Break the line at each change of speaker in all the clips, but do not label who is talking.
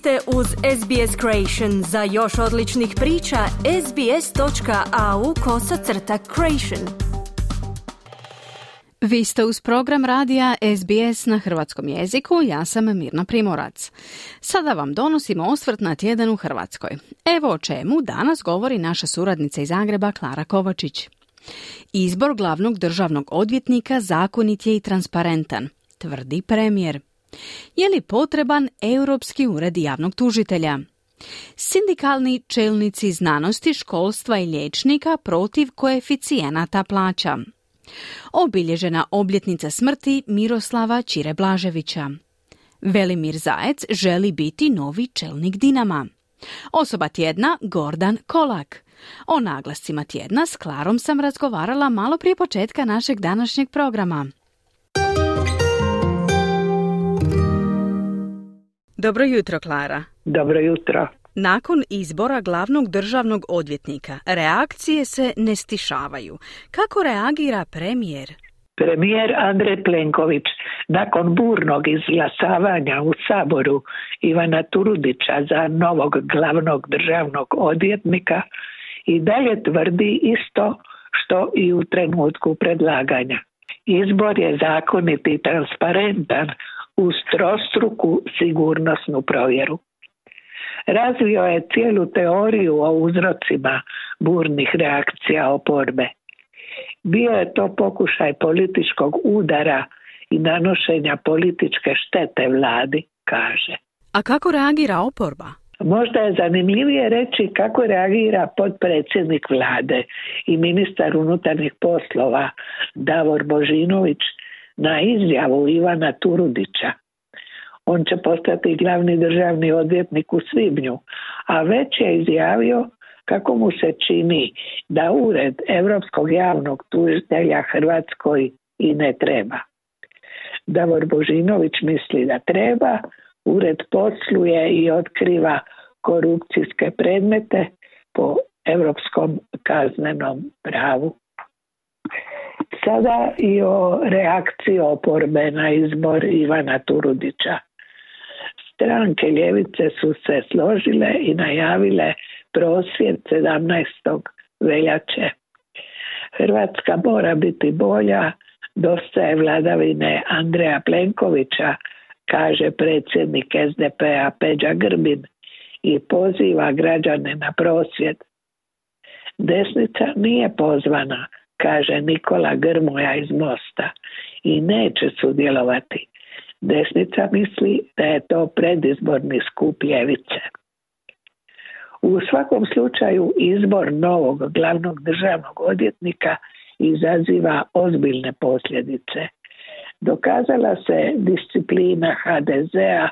ste uz SBS Creation. Za još odličnih priča, sbs.au kosacrta creation. Vi ste uz program radija SBS na hrvatskom jeziku, ja sam Mirna Primorac. Sada vam donosimo osvrt na tjedan u Hrvatskoj. Evo o čemu danas govori naša suradnica iz Zagreba Klara Kovačić. Izbor glavnog državnog odvjetnika zakonit je i transparentan, tvrdi premijer. Je li potreban Europski ured javnog tužitelja? Sindikalni čelnici znanosti, školstva i liječnika protiv koeficijenata plaća. Obilježena obljetnica smrti Miroslava Čire Blaževića. Velimir Zajec želi biti novi čelnik Dinama. Osoba tjedna Gordan Kolak. O naglascima tjedna s Klarom sam razgovarala malo prije početka našeg današnjeg programa. Dobro jutro, Klara.
Dobro jutro.
Nakon izbora glavnog državnog odvjetnika, reakcije se ne stišavaju. Kako reagira premijer?
Premijer Andrej Plenković nakon burnog izglasavanja u Saboru Ivana Turudića za novog glavnog državnog odvjetnika i dalje tvrdi isto što i u trenutku predlaganja. Izbor je zakonit i transparentan uz trostruku sigurnosnu provjeru. Razvio je cijelu teoriju o uzrocima burnih reakcija oporbe. Bio je to pokušaj političkog udara i nanošenja političke štete vladi, kaže.
A kako reagira oporba?
Možda je zanimljivije reći kako reagira potpredsjednik vlade i ministar unutarnjih poslova Davor Božinović na izjavu Ivana Turudića. On će postati glavni državni odvjetnik u Svibnju, a već je izjavio kako mu se čini da ured Europskog javnog tužitelja Hrvatskoj i ne treba. Davor Božinović misli da treba, ured posluje i otkriva korupcijske predmete po europskom kaznenom pravu. Sada i o reakciji oporbe na izbor Ivana Turudića. Stranke ljevice su se složile i najavile prosvjed 17. veljače. Hrvatska mora biti bolja, dosta je vladavine Andreja Plenkovića, kaže predsjednik SDP-a Peđa Grbin i poziva građane na prosvjed. Desnica nije pozvana, kaže Nikola Grmoja iz Mosta i neće sudjelovati. Desnica misli da je to predizborni skup ljevice. U svakom slučaju izbor novog glavnog državnog odvjetnika izaziva ozbiljne posljedice. Dokazala se disciplina HDZ-a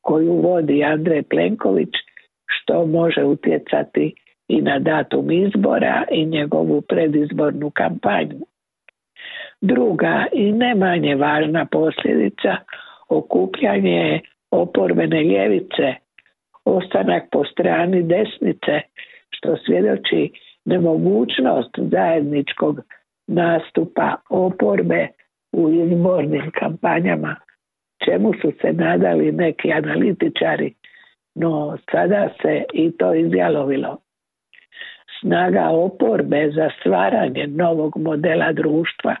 koju vodi Andrej Plenković što može utjecati i na datum izbora i njegovu predizbornu kampanju. Druga i ne manje važna posljedica okupljanje oporbene ljevice, ostanak po strani desnice, što svjedoči nemogućnost zajedničkog nastupa oporbe u izbornim kampanjama, čemu su se nadali neki analitičari, no sada se i to izjalovilo. Snaga oporbe za stvaranje novog modela društva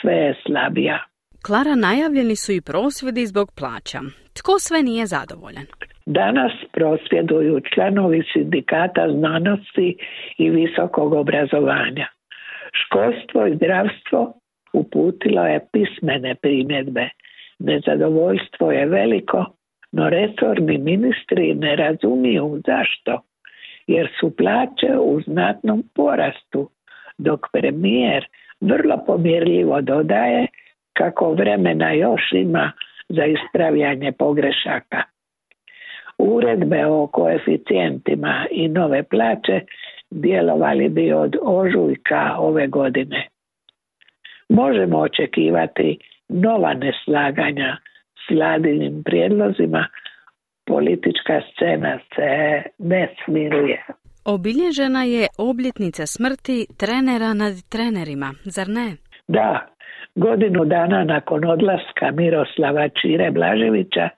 sve je slabija.
Klara, najavljeni su i prosvjedi zbog plaća. Tko sve nije zadovoljan?
Danas prosvjeduju članovi sindikata znanosti i visokog obrazovanja. Školstvo i zdravstvo uputilo je pismene primjedbe. Nezadovoljstvo je veliko, no resorni ministri ne razumiju zašto, jer su plaće u znatnom porastu, dok premijer vrlo pomirljivo dodaje kako vremena još ima za ispravljanje pogrešaka. Uredbe o koeficijentima i nove plaće djelovali bi od ožujka ove godine. Možemo očekivati nova neslaganja s vladinim prijedlozima, politička scena se ne smiruje.
Obilježena je obljetnica smrti trenera nad trenerima, zar ne?
Da, Godinu dana nakon odlaska Miroslava Čire Blaževića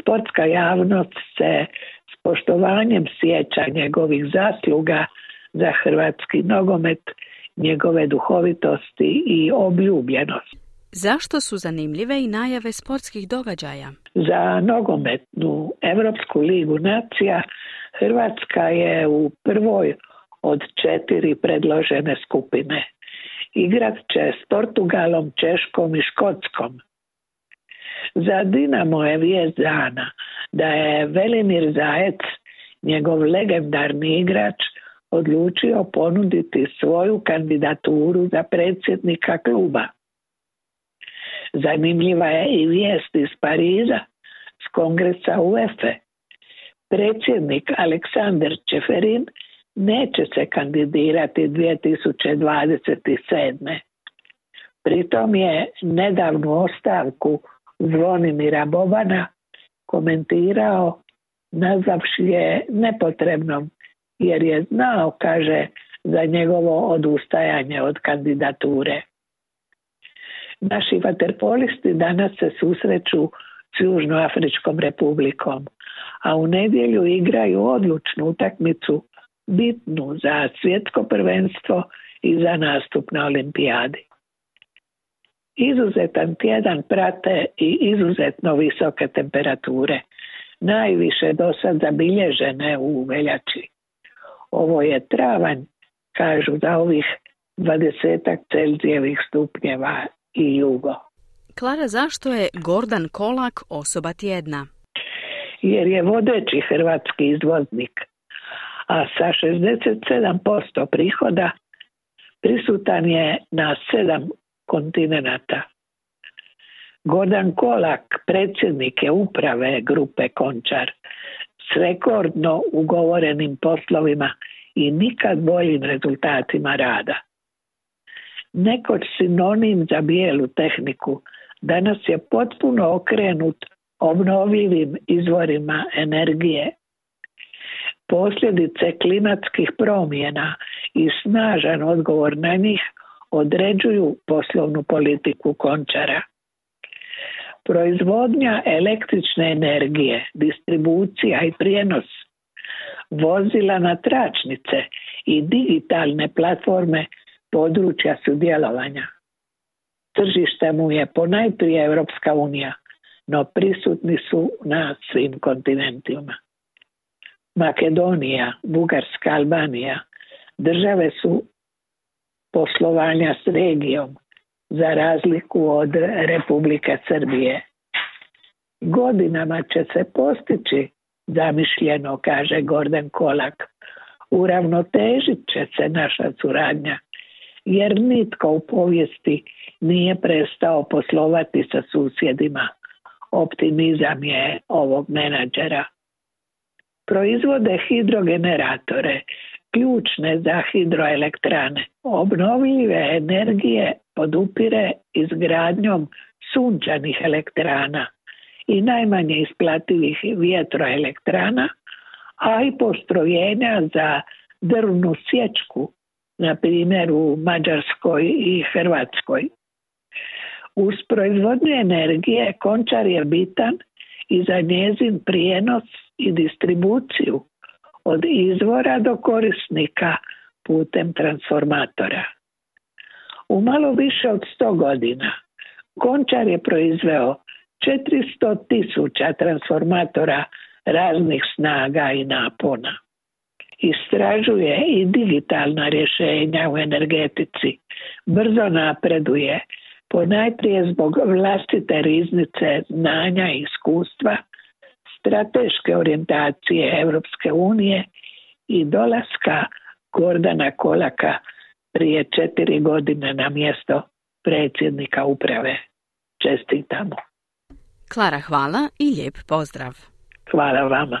Sportska javnost se s poštovanjem sjeća njegovih zasluga za hrvatski nogomet, njegove duhovitosti i obljubljenost.
Zašto su zanimljive i najave sportskih događaja?
Za nogometnu Europsku ligu nacija Hrvatska je u prvoj od četiri predložene skupine. Igrat će s Portugalom, Češkom i Škotskom. Za Dinamo je vijest dana da je Velimir Zajec, njegov legendarni igrač, odlučio ponuditi svoju kandidaturu za predsjednika kluba. Zanimljiva je i vijest iz Pariza s kongresa UEFA. Predsjednik Aleksandar Čeferin neće se kandidirati 2027. Pritom je nedavnu ostavku Zvonimira Bobana komentirao nazavši je nepotrebnom jer je znao, kaže, za njegovo odustajanje od kandidature. Naši vaterpolisti danas se susreću s Južnoafričkom republikom, a u nedjelju igraju odlučnu utakmicu bitnu za svjetsko prvenstvo i za nastup na olimpijadi. Izuzetan tjedan prate i izuzetno visoke temperature, najviše do sad zabilježene u veljači. Ovo je travanj, kažu za ovih dvadesetak Celzijevih stupnjeva i jugo.
Klara, zašto je Gordan Kolak osoba tjedna?
Jer je vodeći hrvatski izvoznik, a sa 67% prihoda prisutan je na sedam kontinenata. Gordan Kolak, predsjednik je uprave grupe Končar, s rekordno ugovorenim poslovima i nikad boljim rezultatima rada. Nekoć sinonim za bijelu tehniku danas je potpuno okrenut obnovljivim izvorima energije. Posljedice klimatskih promjena i snažan odgovor na njih određuju poslovnu politiku končara. Proizvodnja električne energije, distribucija i prijenos vozila na tračnice i digitalne platforme područja sudjelovanja. Tržište mu je ponajprije Europska unija, no prisutni su na svim kontinentima. Makedonija, Bugarska, Albanija države su poslovanja s regijom za razliku od Republike Srbije. Godinama će se postići zamišljeno, kaže Gordon Kolak. Uravnotežit će se naša suradnja jer nitko u povijesti nije prestao poslovati sa susjedima. Optimizam je ovog menadžera. Proizvode hidrogeneratore, ključne za hidroelektrane. Obnovljive energije podupire izgradnjom sunčanih elektrana i najmanje isplativih vjetroelektrana, a i postrojenja za drvnu sječku na primjer u Mađarskoj i Hrvatskoj. Uz proizvodnju energije končar je bitan i za njezin prijenos i distribuciju od izvora do korisnika putem transformatora. U malo više od 100 godina Končar je proizveo 400 tisuća transformatora raznih snaga i napona istražuje i digitalna rješenja u energetici, brzo napreduje, ponajprije zbog vlastite riznice znanja i iskustva, strateške orijentacije Europske unije i dolaska Gordana Kolaka prije četiri godine na mjesto predsjednika uprave. Čestitamo.
Klara, hvala i lijep pozdrav.
Hvala vama.